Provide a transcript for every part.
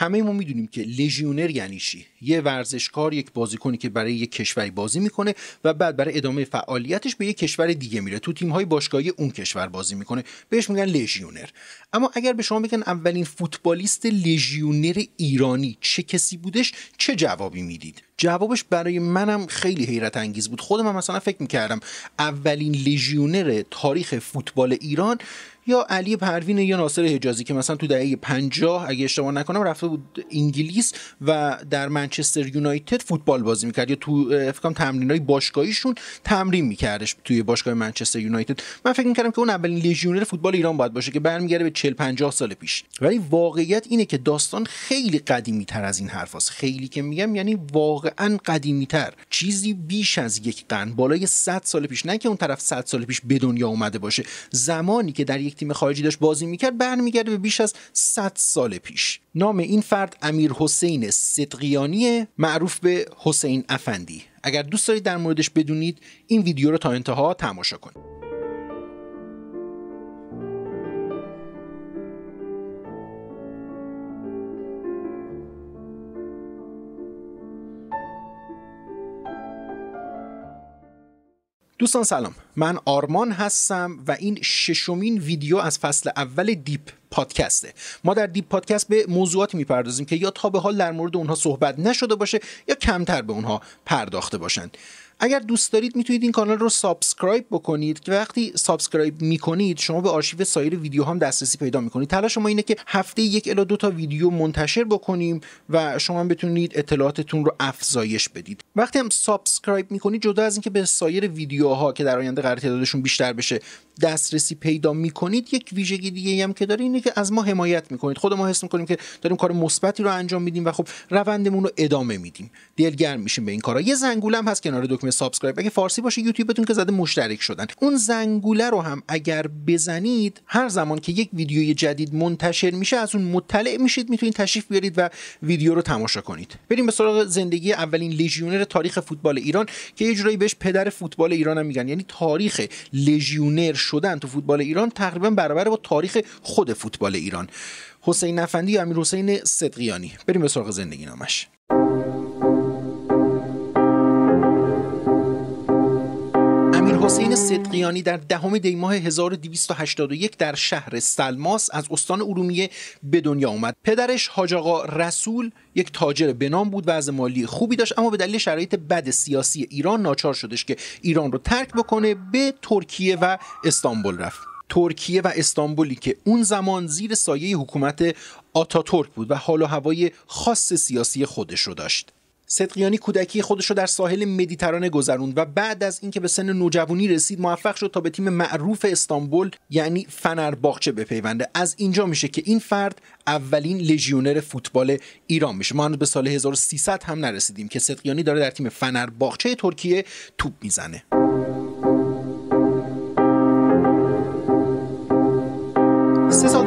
همه ما می‌دونیم که لژیونر یعنی چی؟ یه ورزشکار یک بازیکنی که برای یک کشوری بازی می‌کنه و بعد برای ادامه فعالیتش به یک کشور دیگه میره. تو تیم های باشگاهی اون کشور بازی می‌کنه. بهش میگن لژیونر. اما اگر به شما بگن اولین فوتبالیست لژیونر ایرانی چه کسی بودش چه جوابی می‌دید؟ جوابش برای منم خیلی حیرت انگیز بود. خودم هم مثلا فکر می‌کردم اولین لژیونر تاریخ فوتبال ایران یا علی پروین یا ناصر حجازی که مثلا تو دهه 50 اگه اشتباه نکنم رفته بود انگلیس و در منچستر یونایتد فوتبال بازی می‌کرد. یا تو فکر کنم تمرینای باشگاهیشون تمرین میکردش توی باشگاه منچستر یونایتد. من فکر می‌کردم که اون اولین لژیونر فوتبال ایران باید باشه که برمیگرده به 40 50 سال پیش. ولی واقعیت اینه که داستان خیلی قدیمی تر از این حرفاست خیلی که میگم یعنی واقعا قدیمی تر چیزی بیش از یک قرن بالای 100 سال پیش. نه که اون طرف 100 سال پیش به دنیا اومده باشه. زمانی که در یک تیم خارجی داشت بازی می‌کرد برمیگرده به بیش از 100 سال پیش. نام این فرد امیر حسین صدقیانی معروف به حسین افندی. اگر دوست دارید در موردش بدونید این ویدیو رو تا انتها تماشا کنید. دوستان سلام. من آرمان هستم و این ششمین ویدیو از فصل اول Deep پادکسته. ما در Deep پادکست به موضوعاتی می‌پردازیم که یا تا به حال در مورد اونها صحبت نشده باشه یا کمتر به اونها پرداخته باشند. اگر دوست دارید می‌تونید این کانال رو subscribe بکنید که وقتی subscribe می‌کنید شما به آرشیو سایر ویدیو هم دسترسی پیدا می‌کنید. تلاش ما اینه که هفته یک الا دو تا ویدیو منتشر بکنیم و شما بتونید اطلاعاتتون رو افزایش بدید. وقتی هم subscribe می‌کنید جدا از اینکه به سایر ویدیوها که در آینده قرار تعدادشون بیشتر بشه دسترسی پیدا می‌کنید یک ویژگی دیگه هم که داره اینه که از ما حمایت می‌کنید. خود ما حس می‌کنیم که داریم کار مثبتی رو انجام میدیم و خب روندمون رو ادامه میدیم. دلگرم میشیم به این کارا. یه زنگوله هم هست کنار دکمه subscribe. اگه فارسی باشه یوتیوبتون که زده مشترک شدن. اون زنگوله رو هم اگر بزنید هر زمان که یک ویدیوی جدید منتشر میشه از اون مطلع میشید می‌تونید تشریف بیارید و ویدیو رو تماشا کنید. بریم به سراغ زندگی اولین لژیونر تاریخ فوتبال ایران که یه جورایی بهش پدر فوتبال ایران هم میگن. یعنی تاریخ لژیونر شدن تو فوتبال ایران تقریبا برابر با تاریخ خود فوتبال ایران. حسین نفندی یا امیر حسین صدقیانی. بریم به سراغ زندگی نامش. حسین صدقیانی در دهم دی ماه 1281 در شهر سلماس از استان ارومیه به دنیا اومد. پدرش حاج آقا رسول یک تاجر بنام بود و از مالی خوبی داشت اما به دلیل شرایط بد سیاسی ایران ناچار شدش که ایران رو ترک بکنه به ترکیه و استانبول رفت. ترکیه و استانبولی که اون زمان زیر سایه حکومت آتاتورک بود و حال و هوای خاص سیاسی خودش رو داشت. صدقیانی کودکی خودش رو در ساحل مدیترانه گذروند و بعد از اینکه به سن نوجوانی رسید موفق شد تا به تیم معروف استانبول یعنی فنرباغچه بپیونده. از اینجا میشه که این فرد اولین لژیونر فوتبال ایران میشه. ما هنوز به سال 1300 هم نرسیدیم که صدقیانی داره در تیم فنرباغچه ترکیه توپ می‌زنه.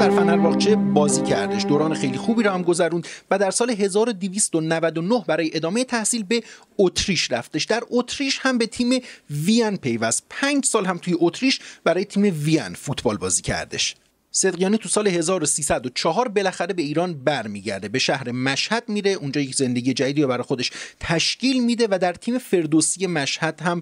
در فنرباغچه بازی کردش. دوران خیلی خوبی را هم گذروند و در سال 1299 برای ادامه تحصیل به اتریش رفتش. در اتریش هم به تیم وین پیوست. پنج سال هم توی اتریش برای تیم وین فوتبال بازی کردش. صدقیانی تو سال 1304 بالاخره به ایران برمیگرده. به شهر مشهد میره. اونجا یک زندگی جدیدی رو برای خودش تشکیل میده و در تیم فردوسی مشهد هم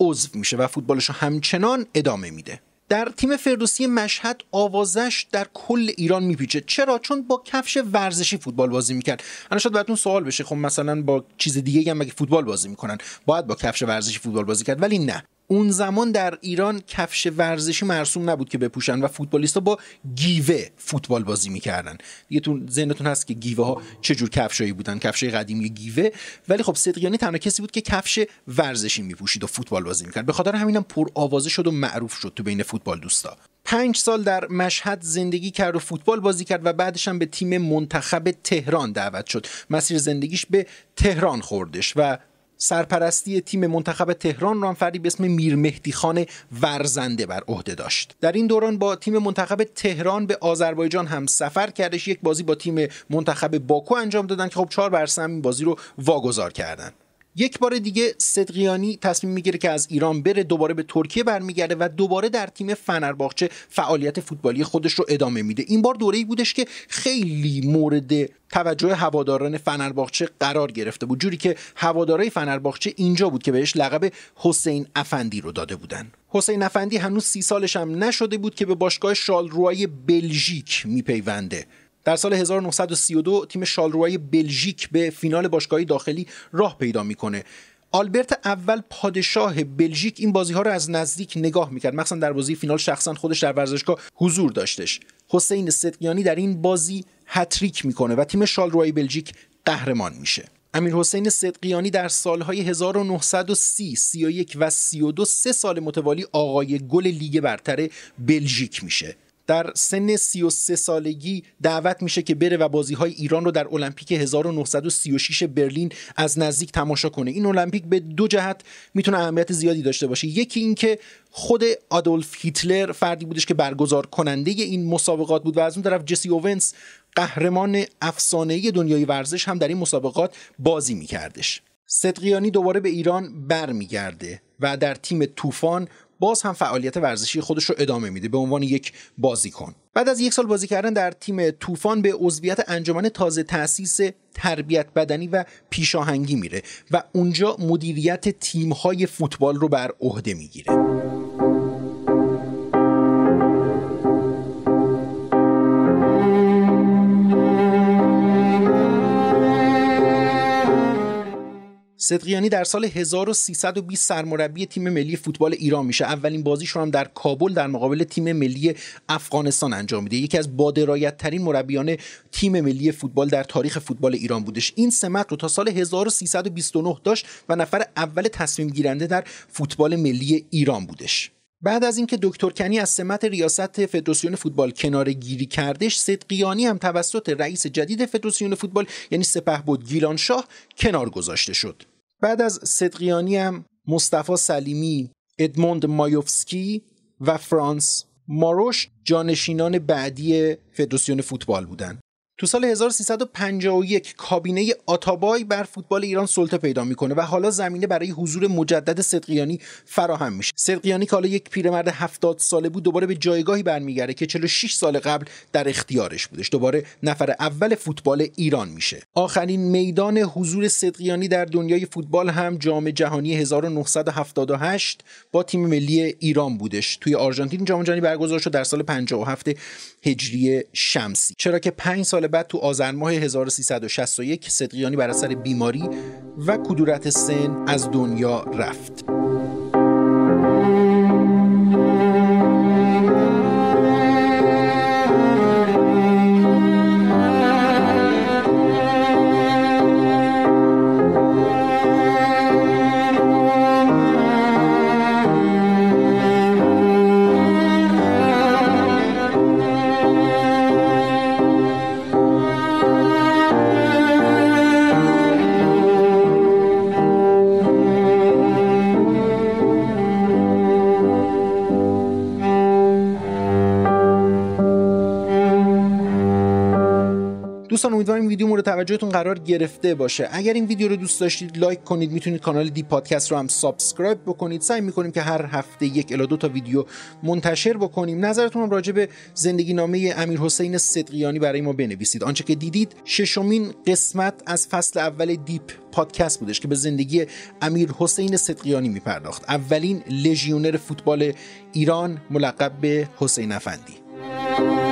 عضو میشه و فوتبالش رو همچنان ادامه میده. در تیم فردوسی مشهد آوازش در کل ایران میپیچه. چرا؟ چون با کفش ورزشی فوتبال بازی می‌کرد. الان شاید براتون سوال بشه خب مثلا با چیز دیگه هم مگه فوتبال بازی می‌کنن باید با کفش ورزشی فوتبال بازی کرد ولی نه. اون زمان در ایران کفش ورزشی مرسوم نبود که بپوشن و فوتبالیستا با گیوه فوتبال بازی می‌کردن. دیگه تو ذهنتون هست که گیوه ها چه جور کفشایی بودن کفش قدیمی گیوه. ولی خب صدقیانی تنها کسی بود که کفش ورزشی میپوشید و فوتبال بازی می‌کرد. به خاطر همینم پر آوازه شد و معروف شد تو بین فوتبال دوستا. پنج سال در مشهد زندگی کرد و فوتبال بازی کرد و بعدش هم به تیم منتخب تهران دعوت شد. مسیر زندگیش به تهران خوردش و سرپرستی تیم منتخب تهران رو هم فردی به اسم میر مهدی خان ورزنده بر عهده داشت. در این دوران با تیم منتخب تهران به آذربایجان هم سفر کردش. یک بازی با تیم منتخب باکو انجام دادن که خب چهار بر این بازی رو واگذار کردن. یک بار دیگه صدقیانی تصمیم می‌گیره که از ایران بره دوباره به ترکیه برمیگرده و دوباره در تیم فنرباغچه فعالیت فوتبالی خودش رو ادامه میده. این بار دوره‌ای بودش که خیلی مورد توجه هواداران فنرباغچه قرار گرفته بود. جوری که هوادارای فنرباغچه اینجا بود که بهش لقب حسین افندی رو داده بودن. حسین افندی هنوز سی سالش هم نشده بود که به باشگاه شالروای بلژیک میپیونده. در سال 1932 تیم شالروای بلژیک به فینال باشگاهی داخلی راه پیدا می‌کنه. آلبرت اول پادشاه بلژیک این بازی ها رو از نزدیک نگاه می‌کرد. مخصوصا در بازی فینال شخصا خودش در ورزشگاه حضور داشتش. حسین صدقیانی در این بازی هتریک می‌کنه و تیم شالروای بلژیک قهرمان میشه. امیر حسین صدقیانی در سالهای 1930, 31 و 32 سه سال متوالی آقای گل لیگ برتر بلژیک میشه. در سن 33 سالگی دعوت میشه که بره و بازی های ایران رو در المپیک 1936 برلین از نزدیک تماشا کنه. این المپیک به دو جهت می‌تونه اهمیت زیادی داشته باشه. یکی اینکه خود آدولف هیتلر فردی بودش که برگزار کننده این مسابقات بود و از اون طرف جسی اوونس قهرمان افسانه‌ای دنیای ورزش هم در این مسابقات بازی میکردش. صدقیانی دوباره به ایران برمیگرده و در تیم طوفان باز هم فعالیت ورزشی خودش رو ادامه میده به عنوان یک بازیکن. بعد از یک سال بازی کردن در تیم طوفان به عضویت انجمن تازه تأسیس تربیت بدنی و پیشاهنگی میره و اونجا مدیریت تیم‌های فوتبال رو بر عهده می‌گیره. صدقیانی در سال 1320 سرمربی تیم ملی فوتبال ایران میشه. اولین بازیش رو هم در کابل در مقابل تیم ملی افغانستان انجام میده. یکی از بادرایت ترین مربیان تیم ملی فوتبال در تاریخ فوتبال ایران بودش. این سمت رو تا سال 1329 داشت و نفر اول تصمیم گیرنده در فوتبال ملی ایران بودش. بعد از اینکه دکتر کنی از سمت ریاست فدراسیون فوتبال کنار گیری کردش صدقیانی هم توسط رئیس جدید فدراسیون فوتبال یعنی سپهبد گیلان شاه کنار گذاشته شد. بعد از صدقیانی هم مصطفی سلیمی ادموند مایوفسکی و فرانس ماروش جانشینان بعدی فدراسیون فوتبال بودند. تو سال 1351 کابینه آتابای بر فوتبال ایران سلطه پیدا می‌کنه و حالا زمینه برای حضور مجدد صدقیانی فراهم میشه. صدقیانی که حالا یک پیرمرد 70 ساله بود دوباره به جایگاهی برمیگرده که 46 سال قبل در اختیارش بودش. دوباره نفر اول فوتبال ایران میشه. آخرین میدان حضور صدقیانی در دنیای فوتبال هم جام جهانی 1978 با تیم ملی ایران بودش. توی آرژانتین جام جهانی برگزار شد در سال 57 هجری شمسی. چرا که 5 سال بعد تو آذر ماه 1361 صدقیانی بر اثر بیماری و کدورت سن از دنیا رفت. دوستان امیدوارم ویدیو مورد توجهتون قرار گرفته باشه. اگر این ویدیو رو دوست داشتید لایک کنید می‌تونید کانال Deep پادکست رو هم subscribe بکنید. سعی می‌کنیم که هر هفته یک الا دو تا ویدیو منتشر بکنیم. نظرتون راجع به زندگی نامه امیر حسین صدقیانی برای ما بنویسید. آنچه که دیدید ششمین قسمت از فصل اول Deep پادکست بودش که به زندگی امیر حسین صدقیانی میپرداخت. اولین لژیونر فوتبال ایران ملقب به حسین افندی.